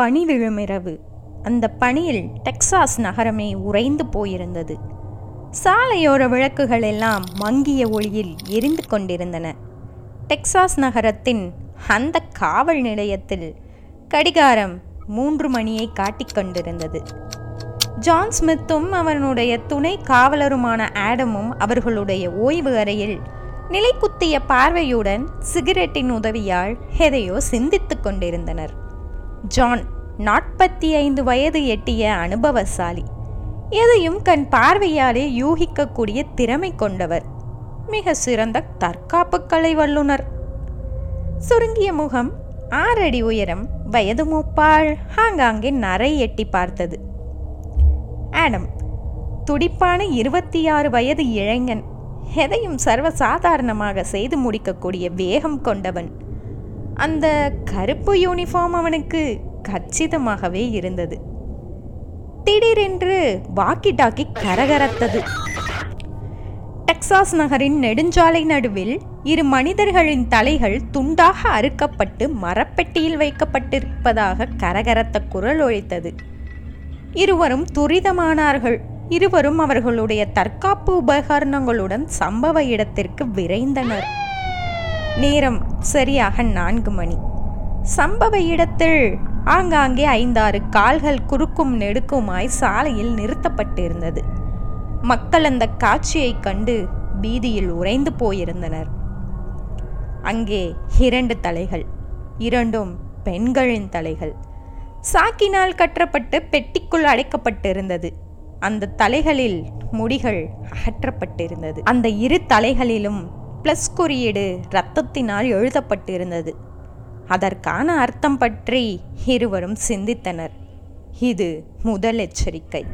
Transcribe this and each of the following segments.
பனி விழுமிரவு அந்த பனியில் டெக்சாஸ் நகரமே உறைந்து போயிருந்தது. சாலையோர விளக்குகள் எல்லாம் மங்கிய ஒளியில் எரிந்து கொண்டிருந்தன. டெக்சாஸ் நகரத்தின் அந்த காவல் நிலையத்தில் கடிகாரம் மூன்று மணியை காட்டிக் கொண்டிருந்தது. ஜான் ஸ்மித்தும் அவனுடைய துணை காவலருமான ஆடமும் அவர்களுடைய ஓய்வு அறையில் நிலைக்குத்திய பார்வையுடன் சிகரெட்டின் உதவியால் எதையோ சிந்தித்துக் கொண்டிருந்தனர். ஜான் நாற்பத்தி ஐந்து வயது எட்டிய அனுபவசாலி. எதையும் கண் பார்வையாலே யூகிக்கக்கூடிய திறமை கொண்டவர். மிக சிறந்த தற்காப்பு கலை வல்லுனர் சுருங்கிய முகம் ஆறடி உயரம் வயது மூப்பாள் ஆங்காங்கே நரை எட்டி பார்த்தது. ஆடம் துடிப்பான இருபத்தி ஆறு வயது இளைஞன். எதையும் சர்வசாதாரணமாக செய்து முடிக்கக்கூடிய வேகம் கொண்டவன். அந்த கருப்பு யூனிஃபார்ம் அவனுக்கு கச்சிதமாகவே இருந்தது. திடீரென்று வாக்கி டாக்கி கரகரத்தது. டெக்சாஸ் நகரின் நெடுஞ்சாலை நடுவில் இரு மனிதர்களின் தலைகள் துண்டாக அறுக்கப்பட்டு மரப்பெட்டியில் வைக்கப்பட்டிருப்பதாக கரகரத்த குரல் ஒழித்தது இருவரும் துரிதமானார்கள். இருவரும் அவர்களுடைய தற்காப்பு உபகரணங்களுடன் சம்பவ இடத்திற்கு விரைந்தனர். நேரம் சரியாக நான்கு மணி. சம்பவ இடத்தில் ஆங்காங்கே ஐந்தாறு கால்கள் குறுக்கும் நெடுக்குமாய் சாலையில் நிறுத்தப்பட்டிருந்தது. மக்கள் அந்த காட்சியைக் கண்டு பீதியில் உறைந்து போயிருந்தனர். அங்கே இரண்டு தலைகள் இரண்டும் பெண்களின் தலைகள். சாக்கினால் கற்றப்பட்டு பெட்டிக்குள் அடைக்கப்பட்டிருந்தது. அந்த தலைகளில் முடிகள் அகற்றப்பட்டிருந்தது. அந்த இரு தலைகளிலும் ப்ளஸ் குறியீடு இரத்தத்தினால் எழுதப்பட்டிருந்தது. அதற்கான அர்த்தம் பற்றி இருவரும் சிந்தித்தனர். இது முதல் எச்சரிக்கை.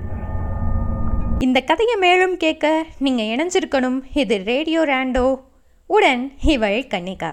இந்த கதையை மேலும் கேட்க நீங்கள் இணைஞ்சிருக்கணும். இது ரேடியோ ரேண்டோ. உடன் இவள் கன்னிகா.